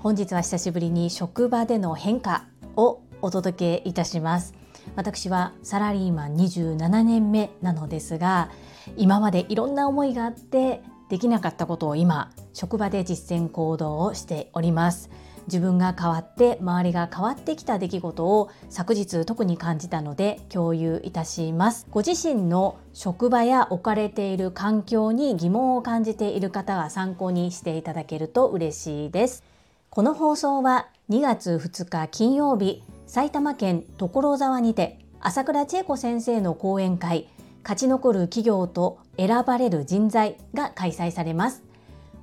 本日は久しぶりに職場での変化をお届けいたします。私はサラリーマン27年目なのですが今までいろんな思いがあってできなかったことを今職場で実践行動をしております。自分が変わって周りが変わってきた出来事を昨日特に感じたので共有いたします。ご自身の職場や置かれている環境に疑問を感じている方は参考にしていただけると嬉しいです。この放送は2月2日金曜日埼玉県所沢にて朝倉千恵子先生の講演会勝ち残る企業と選ばれる人材が開催されます。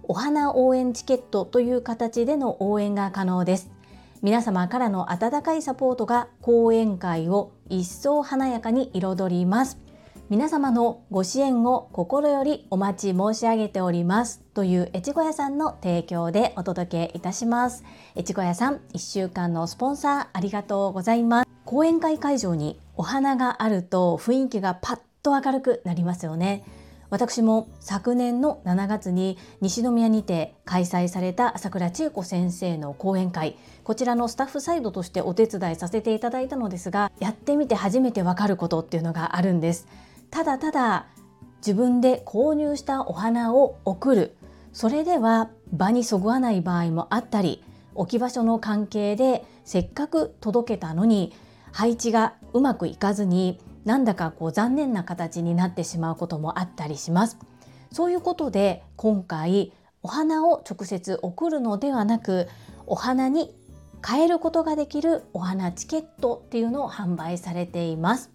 お花応援チケットという形での応援が可能です。皆様からの温かいサポートが講演会を一層華やかに彩ります。皆様のご支援を心よりお待ち申し上げておりますという越後屋さんの提供でお届けいたします。越後屋さん1週間のスポンサーありがとうございます。講演会会場にお花があると雰囲気がパッと明るくなりますよね。私も昨年の7月に西宮にて開催された朝倉千恵子先生の講演会。こちらのスタッフサイドとしてお手伝いさせていただいたのですがやってみて初めてわかることっていうのがあるんです。ただただ自分で購入したお花を送る。それでは場にそぐわない場合もあったり置き場所の関係でせっかく届けたのに配置がうまくいかずになんだかこう残念な形になってしまうこともあったりします。そういうことで今回お花を直接送るのではなくお花に変えることができるお花チケットっていうのを販売されています。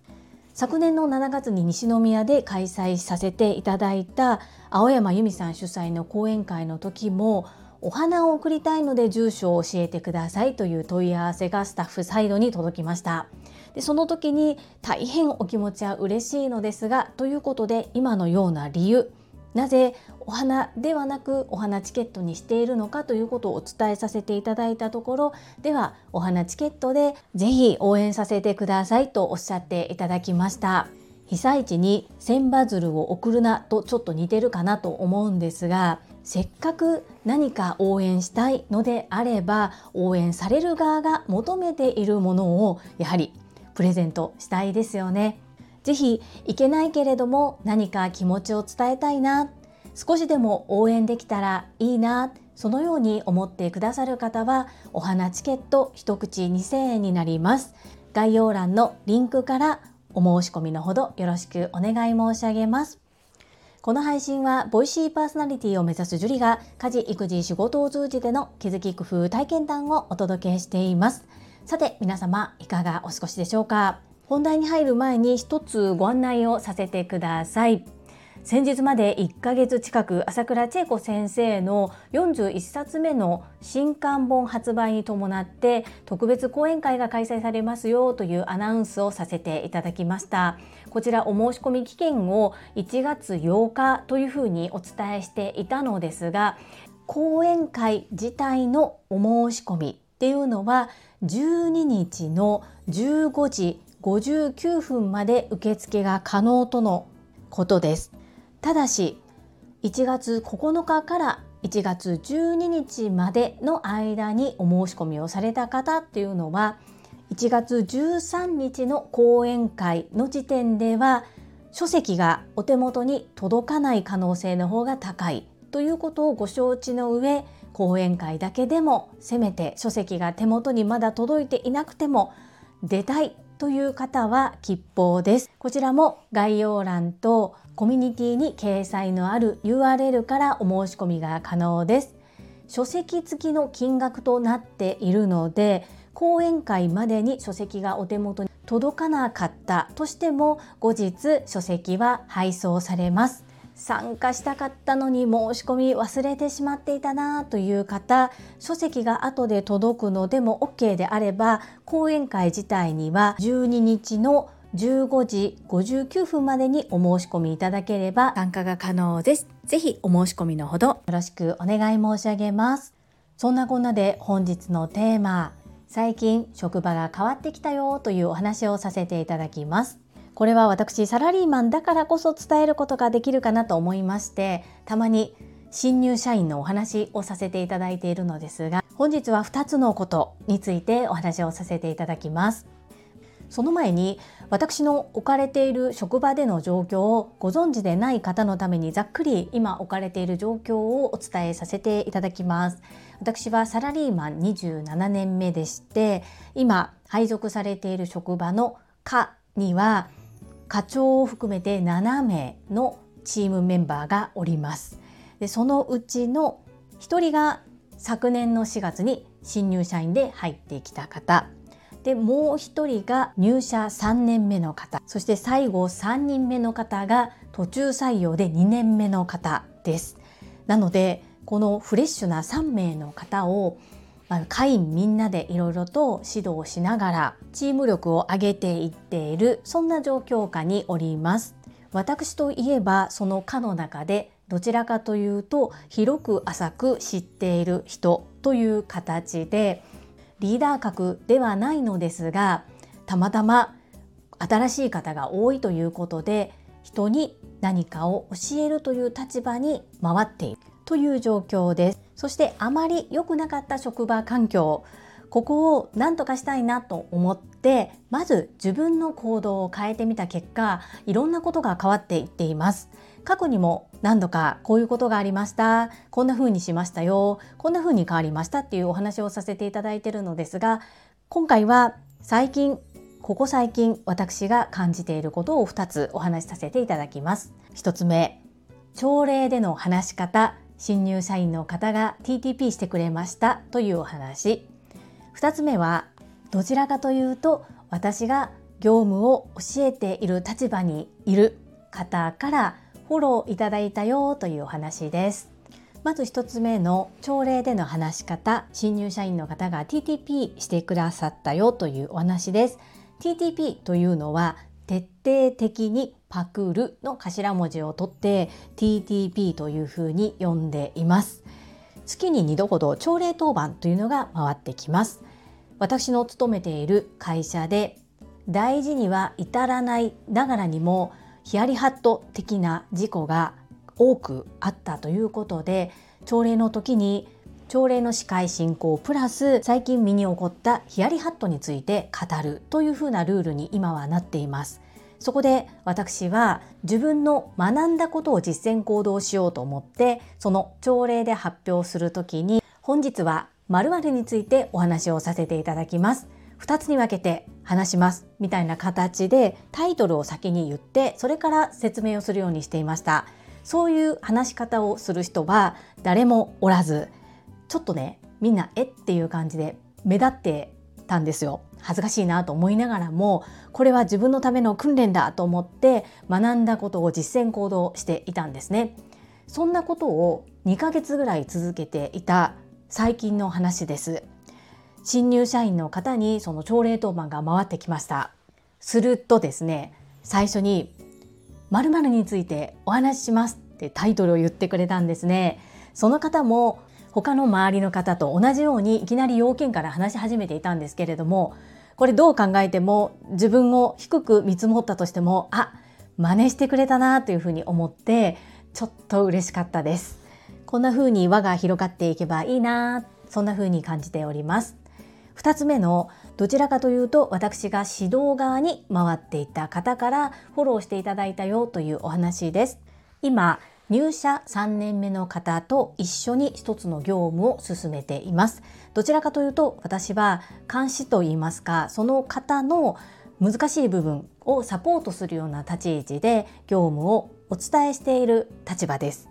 昨年の7月に西宮で開催させていただいた青山由美さん主催の講演会の時もお花を送りたいので住所を教えてくださいという問い合わせがスタッフサイドに届きましたでその時に大変お気持ちは嬉しいのですがということで今のような理由なぜお花ではなくお花チケットにしているのかということをお伝えさせていただいたところではお花チケットでぜひ応援させてくださいとおっしゃっていただきました。被災地に千羽鶴を送るなとちょっと似てるかなと思うんですがせっかく何か応援したいのであれば応援される側が求めているものをやはりプレゼントしたいですよね。ぜひ行けないけれども何か気持ちを伝えたいな。少しでも応援できたらいいな。そのように思ってくださる方はお花チケット一口2000円になります。概要欄のリンクからお申し込みのほどよろしくお願い申し上げます。この配信はボイシーパーソナリティを目指すジュリが家事育児仕事を通じての気づき工夫体験談をお届けしています。さて皆様いかがお過ごしでしょうか？本題に入る前に一つご案内をさせてください。先日まで1ヶ月近く朝倉千恵子先生の41冊目の新刊本発売に伴って特別講演会が開催されますよというアナウンスをさせていただきました。こちらお申し込み期限を1月8日というふうにお伝えしていたのですが講演会自体のお申し込みっていうのは12日の15時59分まで受付が可能とのことです。ただし1月9日から1月12日までの間にお申し込みをされた方っていうのは1月13日の講演会の時点では書籍がお手元に届かない可能性の方が高いということをご承知の上講演会だけでもせめて書籍が手元にまだ届いていなくても出たいという方は吉報です。こちらも概要欄とコミュニティに掲載のある URL からお申し込みが可能です。書籍付きの金額となっているので講演会までに書籍がお手元に届かなかったとしても後日書籍は配送されます。参加したかったのに申し込み忘れてしまっていたなという方書籍が後で届くのでも OK であれば講演会自体には12日の15時59分までにお申し込みいただければ参加が可能です。ぜひお申し込みのほどよろしくお願い申し上げます。そんなこんなで本日のテーマ最近職場が変わってきたよというお話をさせていただきます。これは私サラリーマンだからこそ伝えることができるかなと思いましてたまに新入社員のお話をさせていただいているのですが本日は2つのことについてお話をさせていただきます。その前に私の置かれている職場での状況をご存知でない方のためにざっくり今置かれている状況をお伝えさせていただきます。私はサラリーマン27年目でして今配属されている職場の課には課長を含めて7名のチームメンバーがおります。でそのうちの1人が昨年の4月に新入社員で入ってきた方。でもう1人が入社3年目の方。そして最後3人目の方が途中採用で2年目の方です。なのでこのフレッシュな3名の方を会員みんなでいろいろと指導しながらチーム力を上げていっているそんな状況下におります。私といえばその課の中でどちらかというと広く浅く知っている人という形でリーダー格ではないのですがたまたま新しい方が多いということで人に何かを教えるという立場に回っている。という状況です。そしてあまり良くなかった職場環境。ここを何とかしたいなと思ってまず自分の行動を変えてみた結果いろんなことが変わっていっています。過去にも何度かこういうことがありました。こんな風にしましたよ。こんな風に変わりましたっていうお話をさせていただいてるのですが今回は最近ここ最近私が感じていることを2つお話しさせていただきます。1つ目朝礼での話し方。新入社員の方が TTP してくれましたというお話。2つ目はどちらかというと私が業務を教えている立場にいる方からフォローいただいたよというお話です。まず1つ目の朝礼での話し方新入社員の方が TTP してくださったよというお話です。TTP というのは徹底的にパクるの頭文字を取って TTP というふうに呼んでいます。月に2度ほど朝礼当番というのが回ってきます。私の勤めている会社で大事には至らないながらにもヒヤリハット的な事故が多くあったということで朝礼の時に朝礼の司会進行プラス最近身に起こったヒヤリハットについて語るというふうなルールに今はなっています。そこで私は自分の学んだことを実践行動しようと思ってその朝礼で発表するときに本日は〇〇についてお話をさせていただきます。2つに分けて話します。みたいな形でタイトルを先に言ってそれから説明をするようにしていました。そういう話し方をする人は誰もおらずちょっとねみんなえっていう感じで目立ってたんですよ。恥ずかしいなと思いながらもこれは自分のための訓練だと思って学んだことを実践行動していたんですね。そんなことを2ヶ月ぐらい続けていた最近の話です。新入社員の方にその朝礼当番が回ってきました。するとですね最初に〇〇についてお話ししますってタイトルを言ってくれたんですね。その方も他の周りの方と同じようにいきなり要件から話し始めていたんですけれどもこれどう考えても自分を低く見積もったとしてもあ真似してくれたなというふうに思ってちょっと嬉しかったです。こんな風に輪が広がっていけばいいなそんな風に感じております。2つ目のどちらかというと私が指導側に回っていた方からフォローしていただいたよというお話です。今入社3年目の方と一緒に一つの業務を進めています。どちらかというと私は監視といいますかその方の難しい部分をサポートするような立ち位置で業務をお伝えしている立場です。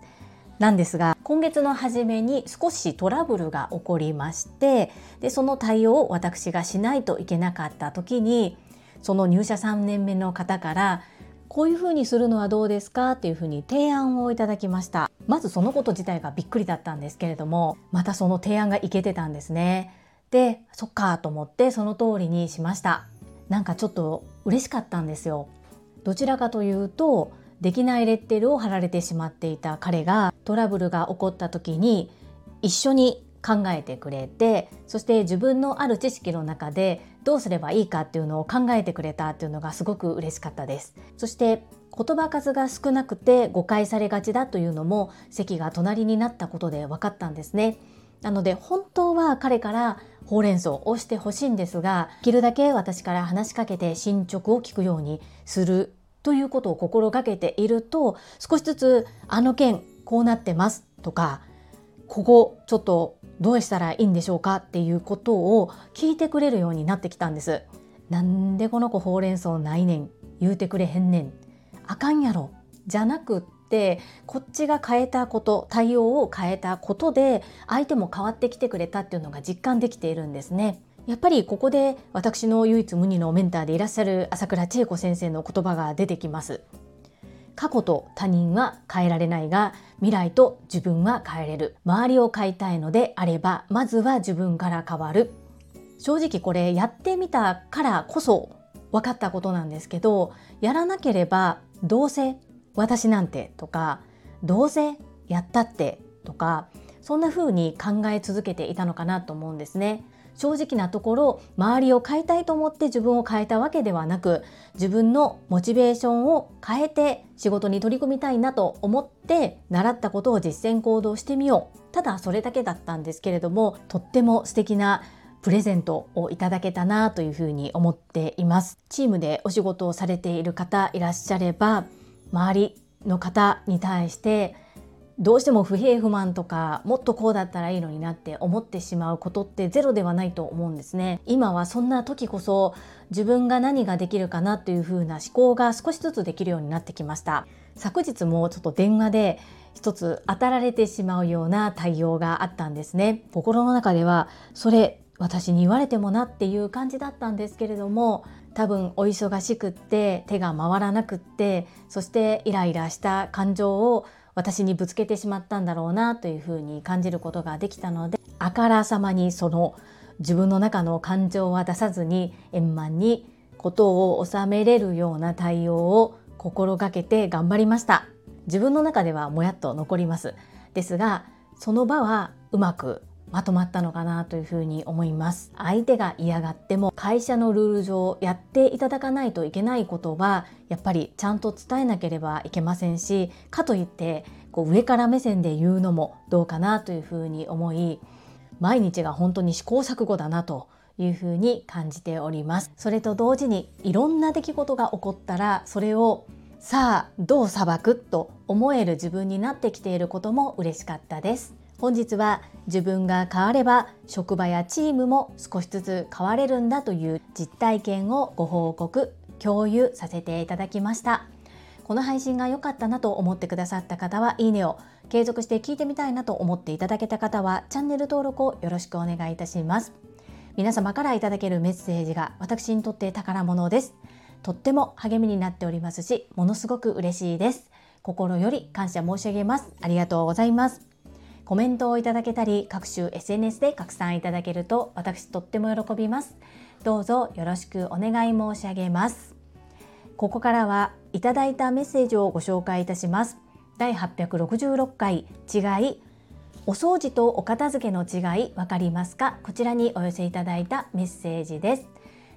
なんですが今月の初めに少しトラブルが起こりましてでその対応を私がしないといけなかった時にその入社3年目の方からこういうふうにするのはどうですかっていうふうに提案をいただきました。まずそのこと自体がびっくりだったんですけれどもまたその提案がいけてたんですね。でそっかと思ってその通りにしました。なんかちょっと嬉しかったんですよ。どちらかというとできないレッテルを貼られてしまっていた彼がトラブルが起こった時に一緒に考えてくれてそして自分のある知識の中でどうすればいいかっていうのを考えてくれたっていうのがすごく嬉しかったです。そして言葉数が少なくて誤解されがちだというのも席が隣になったことで分かったんですね。なので本当は彼からほうれん草をしてほしいんですができるだけ私から話しかけて進捗を聞くようにするということを心がけていると少しずつあの件こうなってますとかここちょっとどうしたらいいんでしょうかっていうことを聞いてくれるようになってきたんです。なんでこの子ほうれん草ないねん言うてくれへんねんあかんやろじゃなくってこっちが変えたこと対応を変えたことで相手も変わってきてくれたっていうのが実感できているんですね。やっぱりここで私の唯一無二のメンターでいらっしゃる朝倉千恵子先生の言葉が出てきます。過去と他人は変えられないが未来と自分は変えれる。周りを変えたいのであればまずは自分から変わる。正直これやってみたからこそ分かったことなんですけどやらなければどうせ私なんてとかどうせやったってとかそんな風に考え続けていたのかなと思うんですね。正直なところ周りを変えたいと思って自分を変えたわけではなく自分のモチベーションを変えて仕事に取り組みたいなと思って習ったことを実践行動してみようただそれだけだったんですけれどもとっても素敵なプレゼントをいただけたなというふうに思っていますチームでお仕事をされている方いらっしゃれば周りの方に対してどうしても不平不満とかもっとこうだったらいいのになって思ってしまうことってゼロではないと思うんですね。今はそんな時こそ自分が何ができるかなというふうな思考が少しずつできるようになってきました。昨日もちょっと電話で一つ当たられてしまうような対応があったんですね。心の中ではそれ私に言われてもなっていう感じだったんですけれども多分お忙しくって手が回らなくってそしてイライラした感情を私にぶつけてしまったんだろうなというふうに感じることができたのであからさまにその自分の中の感情は出さずに円満にことを収めれるような対応を心がけて頑張りました。自分の中ではもやっと残ります。ですがその場はうまくまとまったのかなというふうに思います。相手が嫌がっても会社のルール上やっていただかないといけないことはやっぱりちゃんと伝えなければいけませんしかといってこう上から目線で言うのもどうかなというふうに思い毎日が本当に試行錯誤だなというふうに感じております。それと同時にいろんな出来事が起こったらそれをさあどう裁くと思える自分になってきていることも嬉しかったです。本日は自分が変われば職場やチームも少しずつ変われるんだという実体験をご報告共有させていただきました。この配信が良かったなと思ってくださった方はいいねを継続して聞いてみたいなと思っていただけた方はチャンネル登録をよろしくお願いいたします。皆様からいただけるメッセージが私にとって宝物です。とっても励みになっておりますしものすごく嬉しいです。心より感謝申し上げます。ありがとうございます。コメントをいただけたり各種 SNS で拡散いただけると私とっても喜びます。どうぞよろしくお願い申し上げます。ここからはいただいたメッセージをご紹介いたします。第866回違い。お掃除とお片付けの違いわかりますか？こちらにお寄せいただいたメッセージです。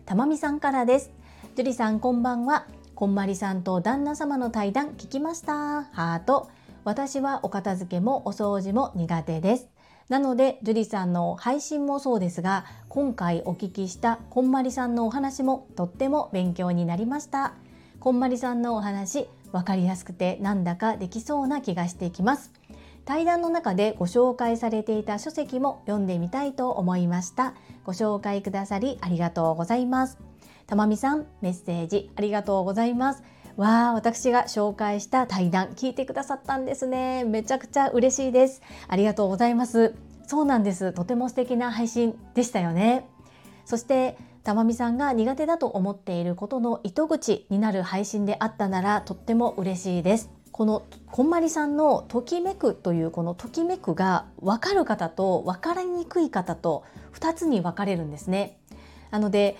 たまみさんからです。樹里さんこんばんは。こんまりさんと旦那様の対談聞きました。ハート。私はお片付けもお掃除も苦手です。なので、樹里さんの配信もそうですが、今回お聞きしたこんまりさんのお話もとっても勉強になりました。こんまりさんのお話、わかりやすくてなんだかできそうな気がしてきます。対談の中でご紹介されていた書籍も読んでみたいと思いました。ご紹介くださりありがとうございます。たまみさん、メッセージありがとうございます。わあ、私が紹介した対談聞いてくださったんですね。めちゃくちゃ嬉しいです。ありがとうございます。そうなんです。とても素敵な配信でしたよね。そしてたまみさんが苦手だと思っていることの糸口になる配信であったならとっても嬉しいです。このこんまりさんのときめくというこのときめくが分かる方と分かりにくい方と2つに分かれるんですね。なので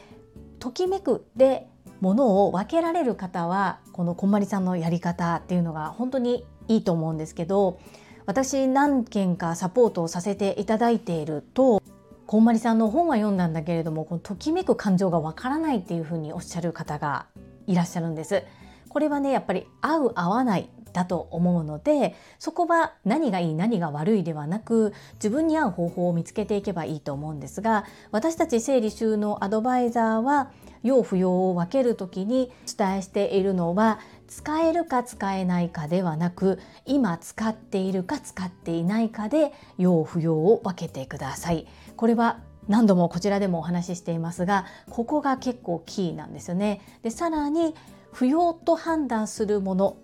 ときめくでものを分けられる方はこのこんまりさんのやり方っていうのが本当にいいと思うんですけど私何件かサポートをさせていただいているとこんまりさんの本は読んだんだけれどもこのときめく感情がわからないっていうふうにおっしゃる方がいらっしゃるんです。これはねやっぱり合う合わないだと思うのでそこは何がいい何が悪いではなく自分に合う方法を見つけていけばいいと思うんですが私たち整理収納アドバイザーは要不要を分ける時に伝えしているのは使えるか使えないかではなく今使っているか使っていないかで要不要を分けてください。これは何度もこちらでもお話ししていますがここが結構キーなんですよね。でさらに不要と判断するもの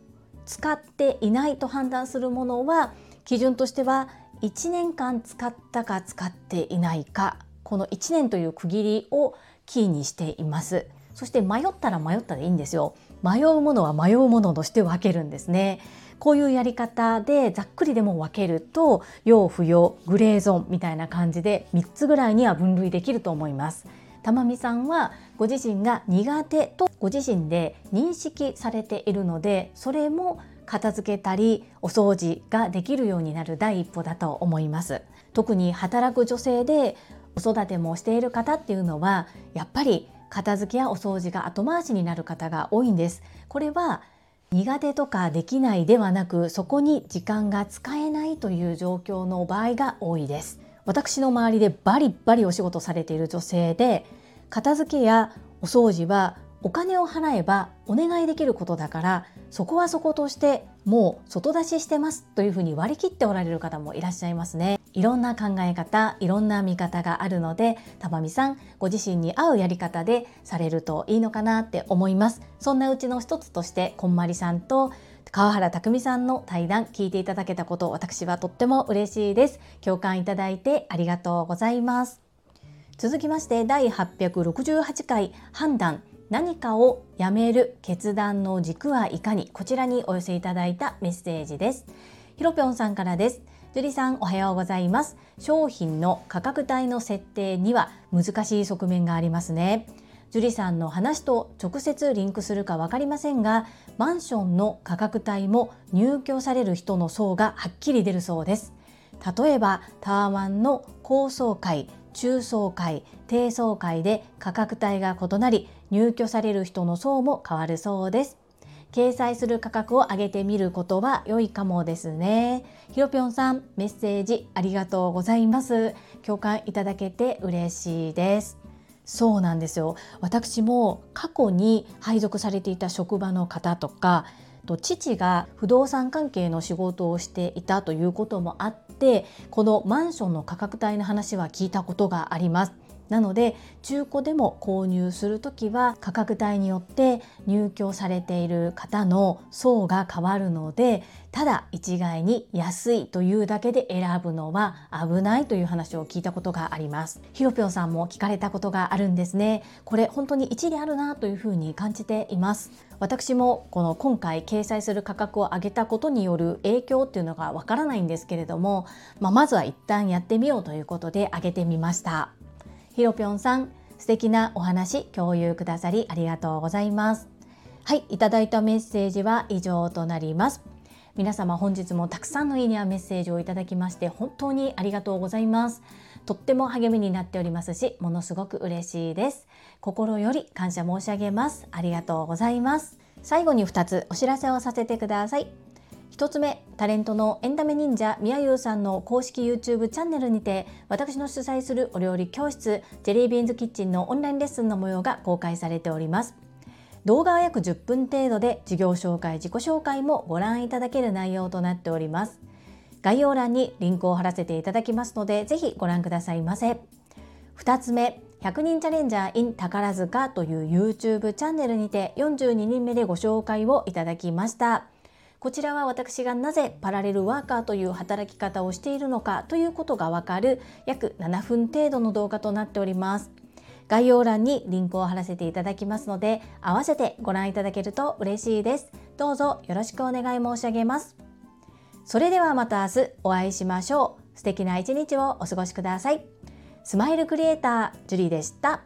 使っていないと判断するものは基準としては1年間使ったか使っていないかこの1年という区切りをキーにしています。そして迷ったら迷ったでいいんですよ。迷うものは迷うものとして分けるんですね。こういうやり方でざっくりでも分けると要不要グレーゾーンみたいな感じで3つぐらいには分類できると思います。玉美さんはご自身が苦手とご自身で認識されているのでそれも片付けたりお掃除ができるようになる第一歩だと思います。特に働く女性で子育てもしている方っていうのはやっぱり片付けやお掃除が後回しになる方が多いんです。これは苦手とかできないではなくそこに時間が使えないという状況の場合が多いです。私の周りでバリバリお仕事されている女性で片付けやお掃除はお金を払えばお願いできることだからそこはそことしてもう外出ししてますというふうに割り切っておられる方もいらっしゃいますね。いろんな考え方いろんな見方があるのでたまみさんご自身に合うやり方でされるといいのかなって思います。そんなうちの一つとしてこんまりさんと川原拓さんの対談聞いていただけたこと私はとっても嬉しいです。共感いただいてありがとうございます。続きまして第868回判断何かをやめる決断の軸はいかに？こちらにお寄せいただいたメッセージです。ひろぴょんさんからです。樹里さんおはようございます。商品の価格帯の設定には難しい側面がありますね。樹里さんの話と直接リンクするか分かりませんがマンションの価格帯も入居される人の層がはっきり出るそうです。例えばタワマンの高層階中層階低層階で価格帯が異なり入居される人の層も変わるそうです。掲載する価格を上げてみることは良いかもですね。ひろぴょんさんメッセージありがとうございます。共感いただけて嬉しいです。そうなんですよ。私も過去に配属されていた職場の方とかと父が不動産関係の仕事をしていたということもあってこのマンションの価格帯の話は聞いたことがあります。なので中古でも購入する時は価格帯によって入居されている方の層が変わるのでただ一概に安いというだけで選ぶのは危ないという話を聞いたことがあります。ひろぴょんさんも聞かれたことがあるんですね。これ本当に一理あるなというふうに感じています。私もこの今回掲載する価格を上げたことによる影響っていうのがわからないんですけれども、まあ、まずは一旦やってみようということで上げてみました。ひろぴょんさん素敵なお話共有くださりありがとうございます。はいいただいたメッセージは以上となります。皆様本日もたくさんのいいねやメッセージをいただきまして本当にありがとうございます。とっても励みになっておりますしものすごく嬉しいです。心より感謝申し上げます。ありがとうございます。最後に2つお知らせをさせてください。1つ目タレントのエンタメ忍者みやゆうさんの公式 YouTube チャンネルにて私の主催するお料理教室ジェリービーンズキッチンのオンラインレッスンの模様が公開されております。動画は約10分程度で事業紹介自己紹介もご覧いただける内容となっております。概要欄にリンクを貼らせていただきますのでぜひご覧くださいませ。2つ目100人チャレンジャー in 宝塚という YouTube チャンネルにて42人目でご紹介をいただきました。こちらは私がなぜパラレルワーカーという働き方をしているのかということがわかる約7分程度の動画となっております。概要欄にリンクを貼らせていただきますので、合わせてご覧いただけると嬉しいです。どうぞよろしくお願い申し上げます。それではまた明日お会いしましょう。素敵な一日をお過ごしください。スマイルクリエイター、ジュリーでした。